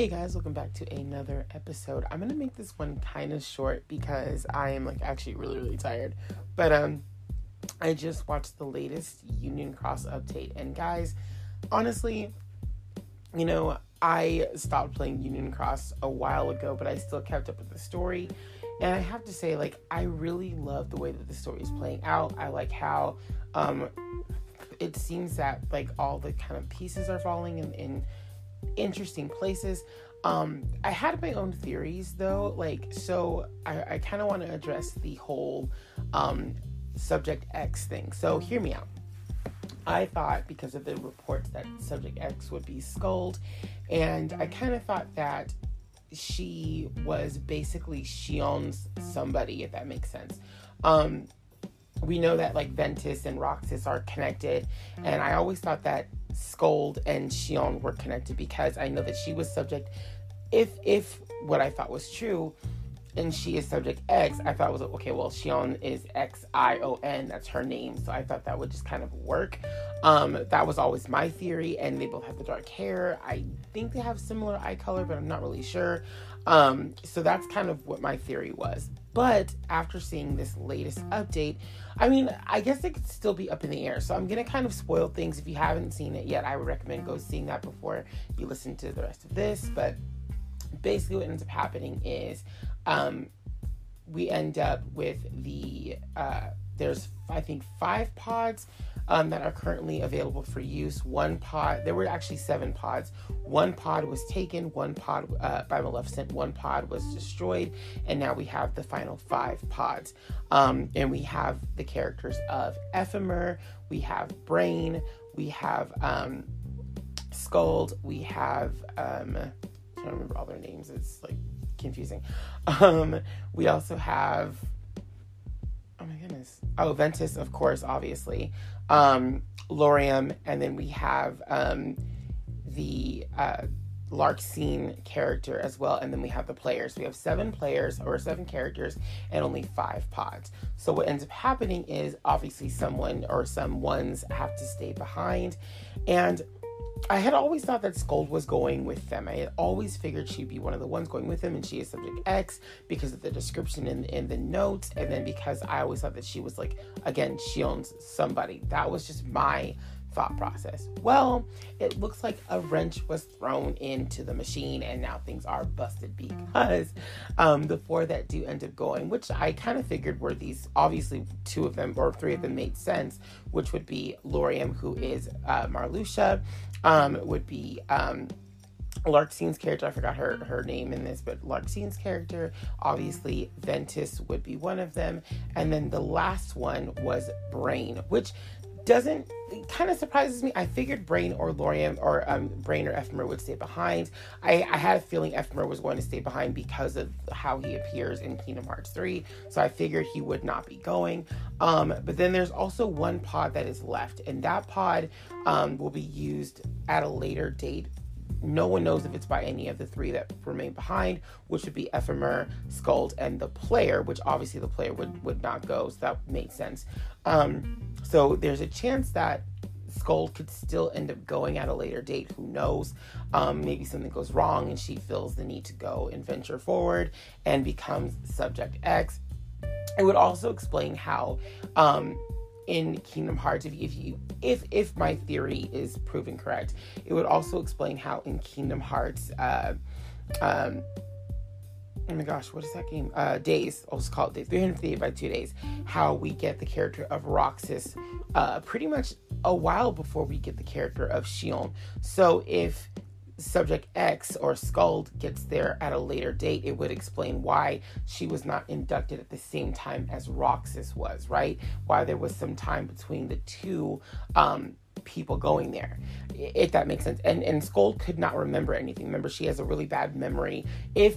Hey guys, welcome back to another episode. I'm gonna make this one kind of short because I am like actually really really tired. But um, I just watched the latest Union Cross update, and guys, honestly, you know I stopped playing Union Cross a while ago, but I still kept up with the story. And I have to say, like, I really love the way that the story is playing out. I like how um, it seems that like all the kind of pieces are falling in, in interesting places. Um, I had my own theories though, like so I, I kind of want to address the whole um, subject X thing. So hear me out. I thought because of the reports that subject X would be Skuld, and I kind of thought that she was basically Xion's somebody, if that makes sense. Um, we know that like Ventus and Roxas are connected, and I always thought that Skuld and Xion were connected because I know that she was subject. If if what I thought was true, and she is subject X, I thought was okay. Well, Xion is X I O N. That's her name, so I thought that would just kind of work. Um, that was always my theory, and they both have the dark hair. I think they have similar eye color, but I'm not really sure. Um, so that's kind of what my theory was. But after seeing this latest update, I mean, I guess it could still be up in the air. So I'm gonna kind of spoil things. If you haven't seen it yet, I would recommend go seeing that before you listen to the rest of this. But basically, what ends up happening is um, we end up with the uh, there's I think five pods um, that are currently available for use. One pod, there were actually seven pods. One pod was taken, one pod uh, by Maleficent, one pod was destroyed, and now we have the final five pods. Um, and we have the characters of Ephemer, we have Brain, we have um, Skuld, we have, um, I don't remember all their names, it's like confusing. Um, we also have goodness. Oh, Ventus, of course, obviously. Um, Lauriam, and then we have um, the uh, Larxene character as well, and then we have the players. We have seven players or seven characters and only five pods. So what ends up happening is obviously someone or some ones have to stay behind, and I had always thought that Skuld was going with them. I had always figured she'd be one of the ones going with them, and she is subject X because of the description in, in the notes, and then because I always thought that she was like, again, Xion's somebody. That was just my thought process. Well, it looks like a wrench was thrown into the machine and now things are busted because um, the four that do end up going, which I kind of figured were these, obviously, two of them or three of them made sense, which would be Lauriam, who is uh, Marluxia, um, would be. Um, character, I forgot her her name in this, but Larxene's character, obviously Ventus would be one of them, and then the last one was Brain, which doesn't kind of surprises me. I figured Brain or Lauriam or um, Brain or Ephemer would stay behind. I, I had a feeling Ephemer was going to stay behind because of how he appears in Kingdom Hearts 3. So I figured he would not be going. Um, but then there's also one pod that is left, and that pod um, will be used at a later date no one knows if it's by any of the three that remain behind, which would be Ephemer, Skuld, and the player, which obviously the player would, would not go, so that made sense. Um, so there's a chance that Skuld could still end up going at a later date. Who knows? Um, maybe something goes wrong and she feels the need to go and venture forward and becomes Subject X. It would also explain how um, in Kingdom Hearts, if, if you if if my theory is proven correct, it would also explain how in Kingdom Hearts, uh, um, oh my gosh, what is that game? Uh, Days. I'll just call it Days. 358 by two days. How we get the character of Roxas, uh, pretty much a while before we get the character of Xion. So if subject X or Skuld gets there at a later date, it would explain why she was not inducted at the same time as Roxas was, right? Why there was some time between the two um, people going there, if that makes sense. And and Skuld could not remember anything. Remember, she has a really bad memory. If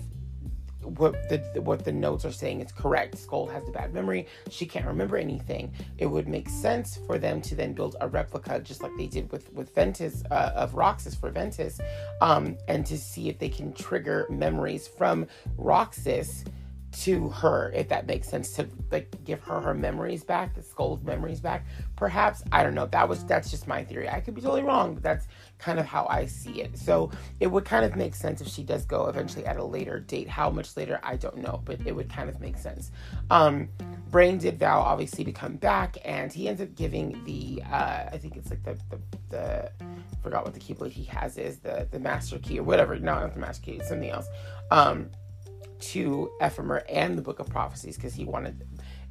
what the what the notes are saying is correct. Skuld has a bad memory. She can't remember anything. It would make sense for them to then build a replica, just like they did with with Ventus uh, of Roxas for Ventus, um, and to see if they can trigger memories from Roxas to her, if that makes sense, to like give her her memories back, the Skuld's memories back. Perhaps I don't know. That was that's just my theory. I could be totally wrong, but that's kind of how I see it. So it would kind of make sense if she does go eventually at a later date. How much later, I don't know, but it would kind of make sense. Um, Brain did vow obviously to come back, and he ends up giving the uh, I think it's like the the, the forgot what the keyblade he has is the the master key or whatever. No, not the master key. It's something else. Um, to Ephemer and the Book of Prophecies because he wanted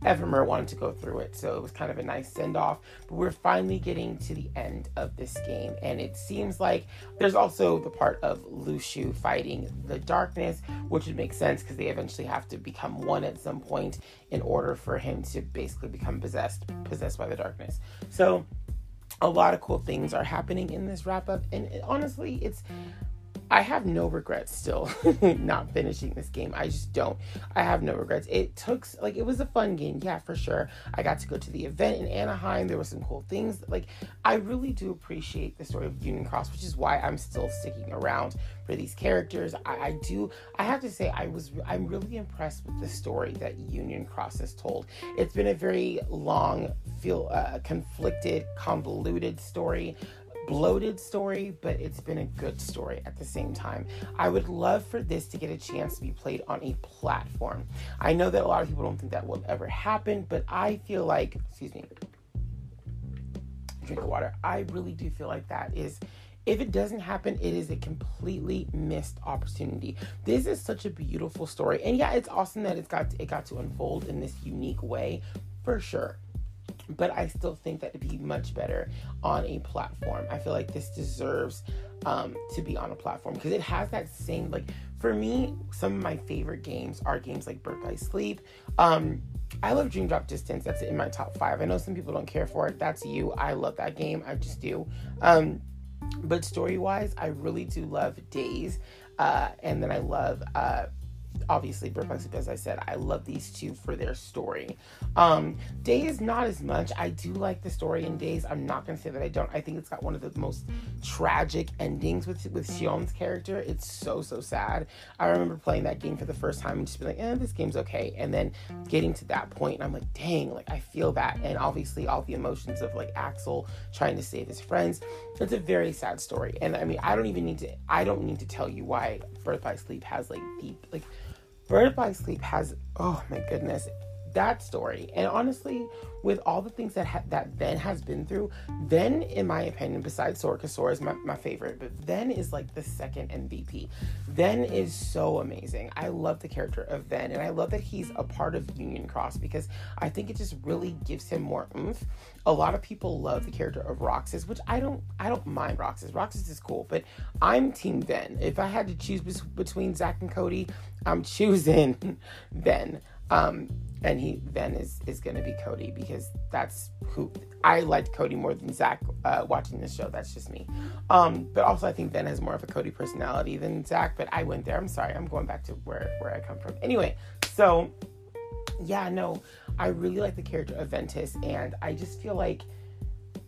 Ephemer wanted to go through it, so it was kind of a nice send off. But we're finally getting to the end of this game, and it seems like there's also the part of Luxu fighting the darkness, which would make sense because they eventually have to become one at some point in order for him to basically become possessed possessed by the darkness. So a lot of cool things are happening in this wrap up, and it, honestly, it's I have no regrets still not finishing this game. I just don't. I have no regrets. It took like it was a fun game, yeah, for sure. I got to go to the event in Anaheim. There were some cool things. Like I really do appreciate the story of Union Cross, which is why I'm still sticking around for these characters. I, I do. I have to say, I was. I'm really impressed with the story that Union Cross has told. It's been a very long, feel uh, conflicted, convoluted story bloated story, but it's been a good story at the same time. I would love for this to get a chance to be played on a platform. I know that a lot of people don't think that will ever happen, but I feel like, excuse me, drink of water. I really do feel like that is if it doesn't happen, it is a completely missed opportunity. This is such a beautiful story. And yeah, it's awesome that it's got to, it got to unfold in this unique way for sure but I still think that it'd be much better on a platform. I feel like this deserves um, to be on a platform because it has that same like for me. Some of my favorite games are games like Birth by Sleep. Um, I love Dream Drop Distance. That's in my top five. I know some people don't care for it. That's you. I love that game. I just do. Um, but story wise, I really do love Days. Uh, and then I love uh, obviously Perplexity, as I said, I love these two for their story. Um, Day is not as much. I do like the story in Days. I'm not gonna say that I don't. I think it's got one of the most tragic endings with with Xion's character. It's so so sad. I remember playing that game for the first time and just being like, eh, this game's okay. And then getting to that point, and I'm like, dang, like I feel that. And obviously all the emotions of like Axel trying to save his friends. It's a very sad story. And I mean, I don't even need to. I don't need to tell you why Birth by Sleep has like deep like Birth by Sleep has, oh my goodness, that story. And honestly, with all the things that ha- that Ven has been through, Ven, in my opinion, besides Sora, Sora is my, my favorite, but Ven is like the second MVP. Ven is so amazing. I love the character of Ven, and I love that he's a part of Union Cross because I think it just really gives him more oomph. A lot of people love the character of Roxas, which I don't. I don't mind Roxas. Roxas is cool, but I'm Team Ven. If I had to choose between Zack and Cody, I'm choosing Ven. Um, and he then is is going to be Cody because that's who I liked Cody more than Zach uh, watching this show. That's just me. Um, but also I think Ven has more of a Cody personality than Zach. But I went there. I'm sorry. I'm going back to where where I come from. Anyway, so yeah, no, I really like the character of Ventus, and I just feel like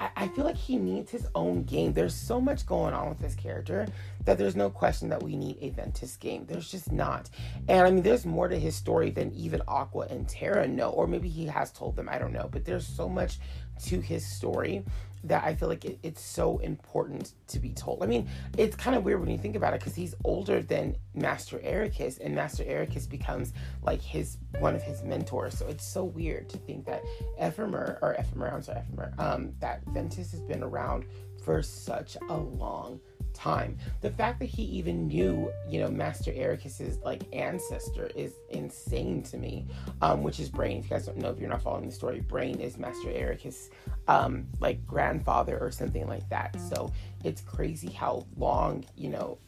I, feel like he needs his own game. There's so much going on with this character that there's no question that we need a Ventus game. There's just not. And I mean, there's more to his story than even Aqua and Terra know, or maybe he has told them, I don't know. But there's so much to his story that I feel like it, it's so important to be told. I mean, it's kind of weird when you think about it because he's older than Master Eraqus, and Master Eraqus becomes like his one of his mentors. So it's so weird to think that Ephemer or Ephemer, I'm sorry, Ephemer, um, that Ventus has been around for such a long time. The fact that he even knew, you know, Master Eraqus's like ancestor is insane to me. Um, which is Brain. If you guys don't know, if you're not following the story, Brain is Master Ericus, um, like grandfather or something like that. So it's crazy how long, you know,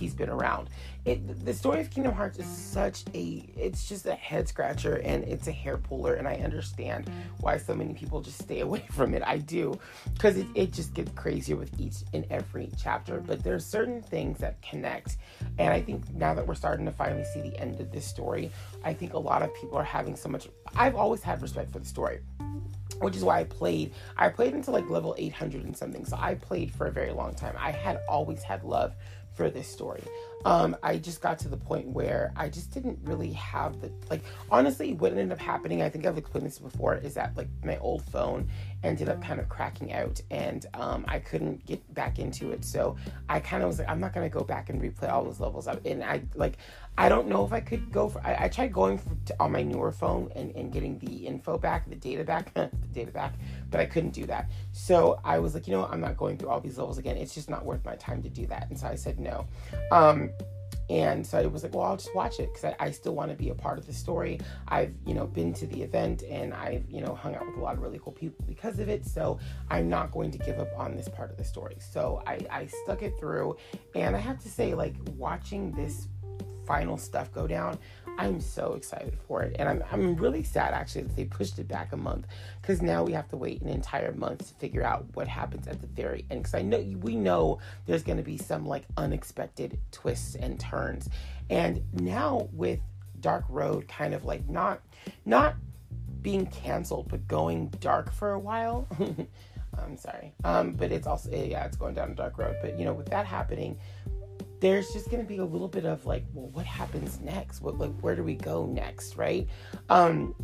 he's been around. It, the story of Kingdom Hearts is such a it's just a head scratcher and it's a hair puller and I understand why so many people just stay away from it. I do because it, it just gets crazier with each and every chapter. But there's certain things that connect, and I think now that we're starting to finally see the end of this story, I think a lot of people are having so much. I've always had respect for the story which is why I played. I played until like level 800 and something. So I played for a very long time. I had always had love for this story. um, I just got to the point where I just didn't really have the like. Honestly, what ended up happening, I think I've explained this before, is that like my old phone ended up kind of cracking out, and um, I couldn't get back into it. So I kind of was like, I'm not gonna go back and replay all those levels up. And I like, I don't know if I could go for. I, I tried going for, to, on my newer phone and, and getting the info back, the data back, the data back, but I couldn't do that. So I was like, you know, I'm not going through all these levels again. It's just not worth my time to do that. And so I said no. Um, and so I was like, well, I'll just watch it because I, I, still want to be a part of the story. I've, you know, been to the event and I've, you know, hung out with a lot of really cool people because of it. So I'm not going to give up on this part of the story. So I, I stuck it through. And I have to say, like, watching this final stuff go down, I'm so excited for it. And I'm, I'm really sad actually that they pushed it back a month because now we have to wait an entire month to figure out what happens at the very end. Because I know we know there's going to be some like unexpected twists and turns. And now with Dark Road kind of like not, not being canceled, but going dark for a while. I'm sorry. Um, but it's also, yeah, it's going down a dark road. But, you know, with that happening, there's just going to be a little bit of like, well, what happens next? What like where do we go next, right? Um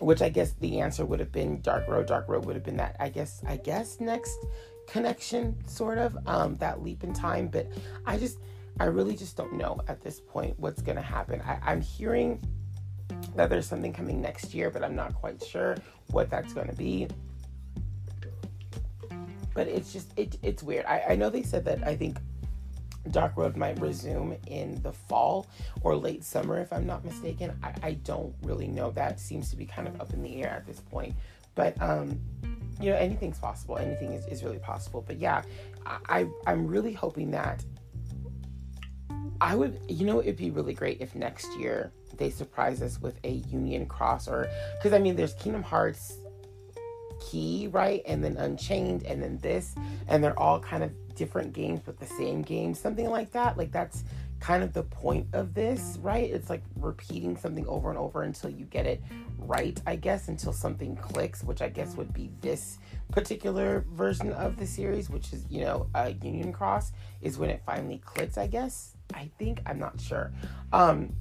which I guess the answer would have been Dark Road. Dark Road would have been that I guess I guess next connection sort of um that leap in time, but I just I really just don't know at this point what's going to happen. I, I'm hearing that there's something coming next year, but I'm not quite sure what that's going to be but it's just it, it's weird. I, I know they said that I think Dark Road might resume in the fall or late summer, if I'm not mistaken. I, I don't really know. That seems to be kind of up in the air at this point. But, um, you know, anything's possible. Anything is, is really possible. But yeah, I, I'm really hoping that I would, you know, it'd be really great if next year they surprise us with a Union Cross or, because I mean, there's Kingdom Hearts Key, right? And then Unchained, and then this, and they're all kind of different games but the same game, something like that. Like that's kind of the point of this, right? It's like repeating something over and over until you get it right, I guess, until something clicks, which I guess would be this particular version of the series, which is, you know, a Union Cross, is when it finally clicks, I guess. I think, I'm not sure. Um,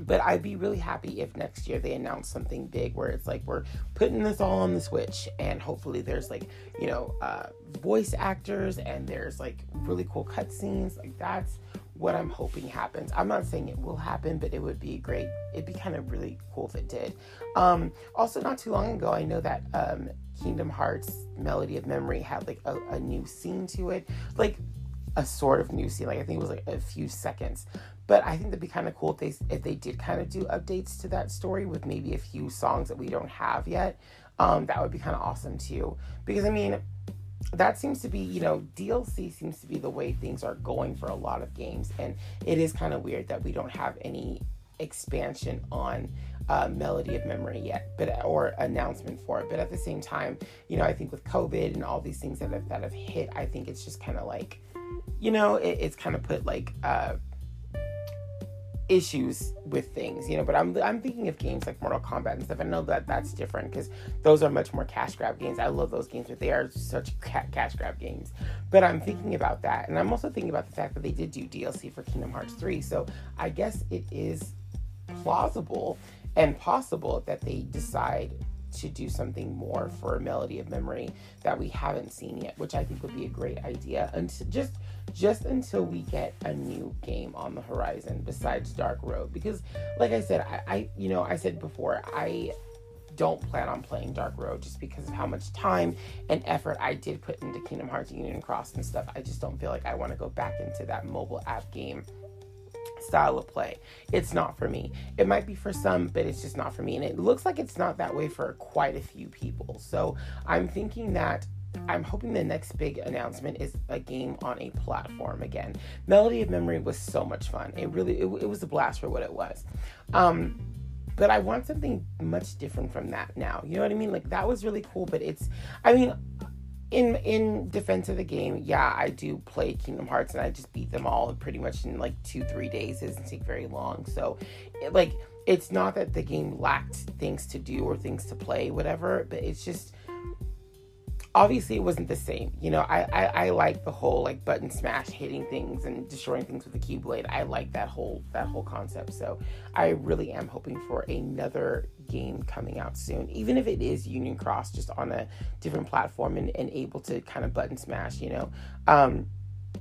but I'd be really happy if next year they announce something big where it's like we're putting this all on the Switch, and hopefully there's like you know uh, voice actors and there's like really cool cutscenes. Like that's what I'm hoping happens. I'm not saying it will happen, but it would be great. It'd be kind of really cool if it did. Um, also, not too long ago, I know that um, Kingdom Hearts Melody of Memory had like a, a new scene to it, like a sort of new scene. Like I think it was like a few seconds, but I think that'd be kind of cool if they if they did kind of do updates to that story with maybe a few songs that we don't have yet. Um, that would be kind of awesome too. Because I mean, that seems to be you know DLC seems to be the way things are going for a lot of games, and it is kind of weird that we don't have any expansion on uh, melody of memory yet, but or announcement for it. But at the same time, you know, I think with COVID and all these things that have that have hit, I think it's just kind of like, you know, it, it's kind of put like uh, issues with things, you know. But I'm I'm thinking of games like Mortal Kombat and stuff. I know that that's different because those are much more cash grab games. I love those games, but they are such cash grab games. But I'm thinking about that, and I'm also thinking about the fact that they did do DLC for Kingdom Hearts 3. So I guess it is plausible and possible that they decide to do something more for a melody of memory that we haven't seen yet, which I think would be a great idea. And just just until we get a new game on the horizon besides Dark Road. Because like I said, I, I you know, I said before, I don't plan on playing Dark Road just because of how much time and effort I did put into Kingdom Hearts Union Cross and stuff. I just don't feel like I want to go back into that mobile app game style of play. It's not for me. It might be for some, but it's just not for me. And it looks like it's not that way for quite a few people. So I'm thinking that I'm hoping the next big announcement is a game on a platform again. Melody of Memory was so much fun. It really it, it was a blast for what it was. Um, but I want something much different from that now. You know what I mean? Like that was really cool, but it's I mean in in defense of the game, yeah, I do play Kingdom Hearts and I just beat them all pretty much in like two three days. It doesn't take very long. So, it, like, it's not that the game lacked things to do or things to play, whatever. But it's just obviously it wasn't the same. You know, I, I, I like the whole like button smash, hitting things and destroying things with the keyblade. I like that whole that whole concept. So I really am hoping for another game coming out soon, even if it is Union Cross, just on a different platform and, and able to kind of button smash. You know, um,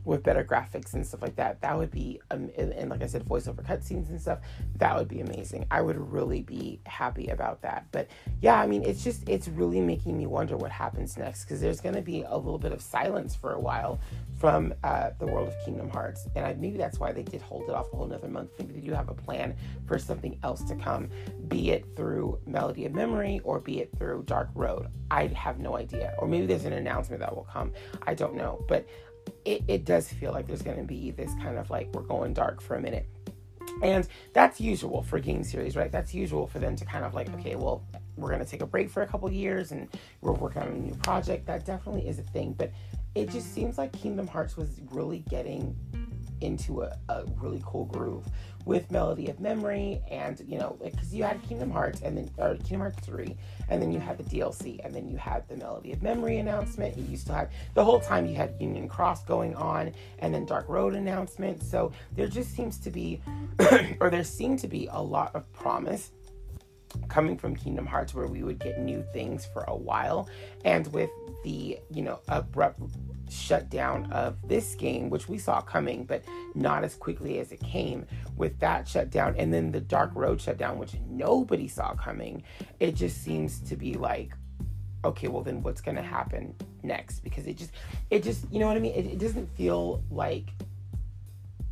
with better graphics and stuff like that. That would be, um, and, and, like I said, voiceover cutscenes and stuff. That would be amazing. I would really be happy about that. But yeah, I mean, it's just, it's really making me wonder what happens next because there's going to be a little bit of silence for a while from uh, the world of Kingdom Hearts. And I, maybe that's why they did hold it off a whole another month. Maybe they do have a plan for something else to come, be it through Melody of Memory or be it through Dark Road. I have no idea. Or maybe there's an announcement that will come. I don't know. But it, it does feel like there's going to be this kind of like we're going dark for a minute. And that's usual for game series, right? That's usual for them to kind of like, okay, well, we're going to take a break for a couple years and we're working on a new project. That definitely is a thing. But it just seems like Kingdom Hearts was really getting into a, a really cool groove with Melody of Memory and you know because you had Kingdom Hearts and then or Kingdom Hearts 3 and then you had the DLC and then you had the Melody of Memory announcement. You used to have the whole time you had Union Cross going on and then Dark Road announcement. So there just seems to be or there seemed to be a lot of promise coming from Kingdom Hearts where we would get new things for a while. And with the you know abrupt shutdown of this game, which we saw coming, but not as quickly as it came. With that shutdown, and then the Dark Road shutdown, which nobody saw coming, it just seems to be like, okay, well then what's gonna happen next? Because it just, it just, you know what I mean? It, it doesn't feel like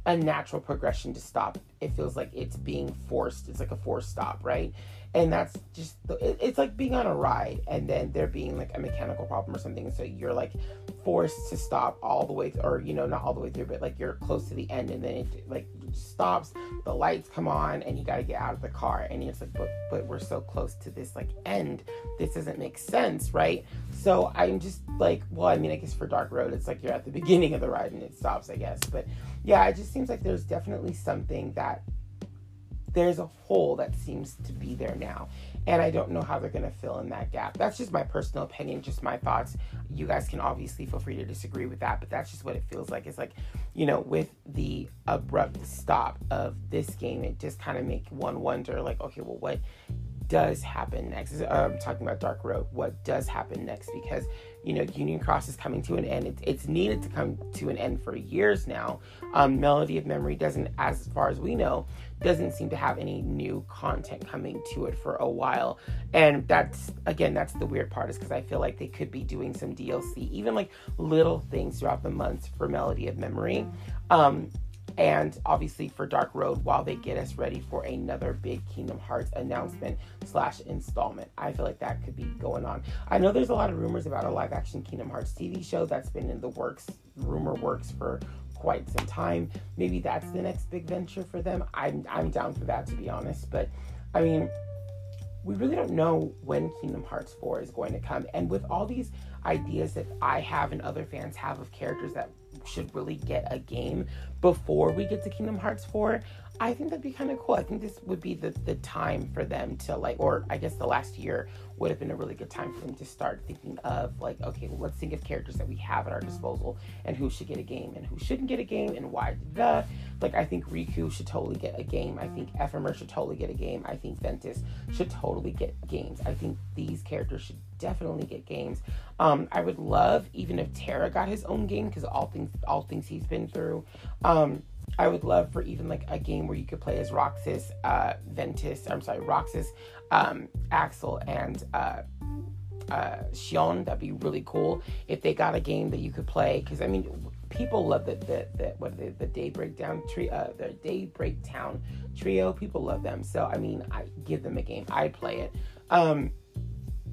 a natural progression to stop. It feels like it's being forced. It's like a forced stop, right? And that's just it's like being on a ride and then there being like a mechanical problem or something. So you're like forced to stop all the way th- or you know not all the way through but like you're close to the end and then it like stops the lights come on and you got to get out of the car. And it's like but but we're so close to this like end. This doesn't make sense right? So i'm just like well i mean i guess for dark road it's like you're at the beginning of the ride and it stops i guess. But yeah it just seems like there's definitely something that there's a hole that seems to be there now. And I don't know how they're going to fill in that gap. That's just my personal opinion, just my thoughts. You guys can obviously feel free to disagree with that, but that's just what it feels like. It's like, you know, with the abrupt stop of this game, it just kind of make one wonder, like, okay, well, what does happen next? I'm talking about Dark Road. What does happen next? Because you know, Union Cross is coming to an end. It's, it's needed to come to an end for years now. Um, Melody of Memory doesn't, as far as we know, doesn't seem to have any new content coming to it for a while. And that's, again, that's the weird part is because I feel like they could be doing some DLC, even like little things throughout the months for Melody of Memory. Um, and obviously for Dark Road while they get us ready for another big Kingdom Hearts announcement slash installment. I feel like that could be going on. I know there's a lot of rumors about a live action Kingdom Hearts TV show that's been in the works, rumor works for quite some time. Maybe that's the next big venture for them. I'm I'm down for that to be honest, but I mean we really don't know when Kingdom Hearts 4 is going to come. And with all these ideas that I have and other fans have of characters that should really get a game before we get to Kingdom Hearts 4, I think that'd be kind of cool. I think this would be the, the time for them to like, or I guess the last year would have been a really good time for them to start thinking of like, okay, well, let's think of characters that we have at our disposal and who should get a game and who shouldn't get a game and why. The like, I think Riku should totally get a game. I think Ephemer should totally get a game. I think Ventus should totally get games. I think these characters should definitely get games. Um, I would love even if Terra got his own game because all things all things he's been through. Um, I would love for even like a game where you could play as Roxas, uh, Ventus. I'm sorry, Roxas, um, Axel, and uh, uh, Xion. That'd be really cool if they got a game that you could play. Because I mean, people love the the, the what the, the day breakdown tree uh the day breakdown trio. People love them. So I mean, I give them a game. I play it. Um,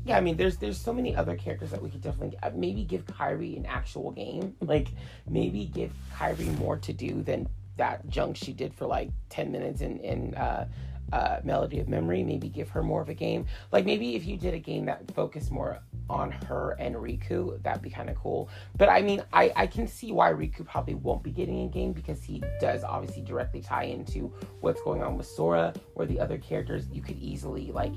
yeah, I mean, there's there's so many other characters that we could definitely uh, maybe give Kairi an actual game. Like maybe give Kairi more to do than that junk she did for like 10 minutes in, in uh, uh, Melody of Memory. Maybe give her more of a game. Like maybe if you did a game that focused more on her and Riku, that'd be kind of cool. But I mean, I, I can see why Riku probably won't be getting a game because he does obviously directly tie into what's going on with Sora, or the other characters you could easily like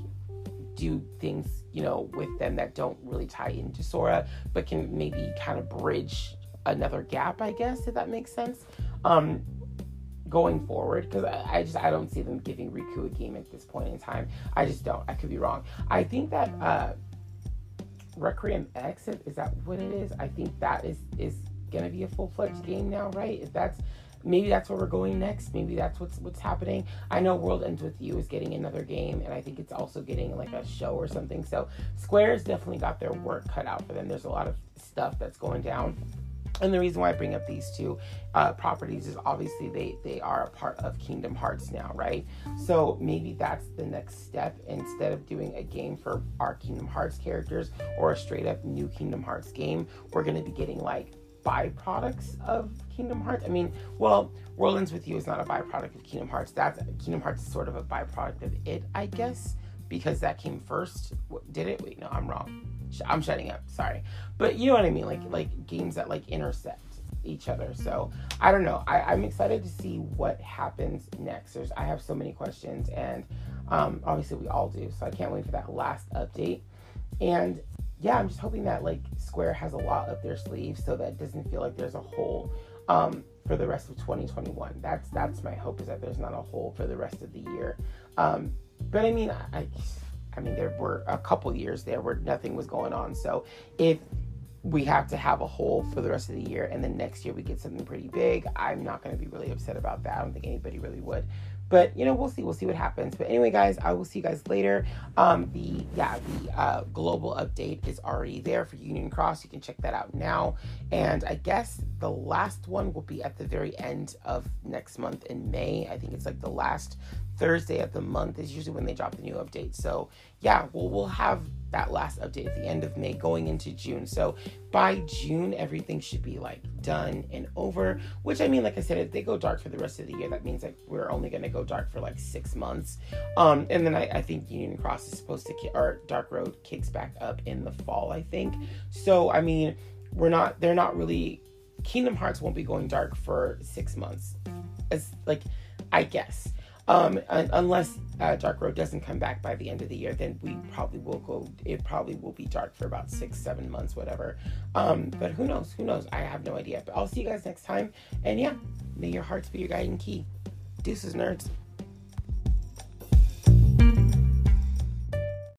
do things you know, with them that don't really tie into Sora, but can maybe kind of bridge another gap, I guess, if that makes sense. Um, going forward because I, I, just I don't see them giving Riku a game at this point in time. I just don't. I could be wrong. I think that uh, Requiem X is that what it is? I think that is is gonna be a full fledged game now, right? If that's maybe that's where we're going next. Maybe that's what's what's happening. I know World Ends with You is getting another game, and I think it's also getting like a show or something. So Square's definitely got their work cut out for them. There's a lot of stuff that's going down. And the reason why I bring up these two uh, properties is obviously they they are a part of Kingdom Hearts now, right? So maybe that's the next step. Instead of doing a game for our Kingdom Hearts characters or a straight up new Kingdom Hearts game, we're gonna be getting like byproducts of Kingdom Hearts. I mean, well, World Ends with You is not a byproduct of Kingdom Hearts. That's Kingdom Hearts is sort of a byproduct of it, I guess, because that came first. Did it? Wait, no, I'm wrong. I'm shutting up. Sorry, but you know what I mean. Like like games that like intersect each other. So I don't know. I, I'm excited to see what happens next. There's I have so many questions, and um, obviously we all do. So I can't wait for that last update. And yeah, I'm just hoping that like Square has a lot up their sleeves so that doesn't feel like there's a hole um, for the rest of 2021. That's that's my hope is that there's not a hole for the rest of the year. Um, but I mean, I, I mean, there were a couple years there where nothing was going on. So if we have to have a hole for the rest of the year and then next year we get something pretty big, I'm not going to be really upset about that. I don't think anybody really would. But you know, we'll see. We'll see what happens. But anyway, guys, I will see you guys later. Um, the yeah, the uh, global update is already there for Union Cross. You can check that out now. And I guess the last one will be at the very end of next month in May. I think it's like the last Thursday of the month is usually when they drop the new update. So yeah, we'll we'll have that last update at the end of May going into June. So by June, everything should be like done and over. Which I mean, like I said, if they go dark for the rest of the year, that means like we're only gonna go dark for like six months. Um, and then I, I think Union Cross is supposed to ki- or Dark Road kicks back up in the fall, I think. So I mean, we're not they're not really Kingdom Hearts won't be going dark for six months. As like I guess. Um, unless uh, Dark Road doesn't come back by the end of the year, then we probably will go. It probably will be dark for about six, seven months, whatever. Um, but who knows? Who knows? I have no idea. But I'll see you guys next time. And yeah, may your hearts be your guiding key. Deuces, nerds.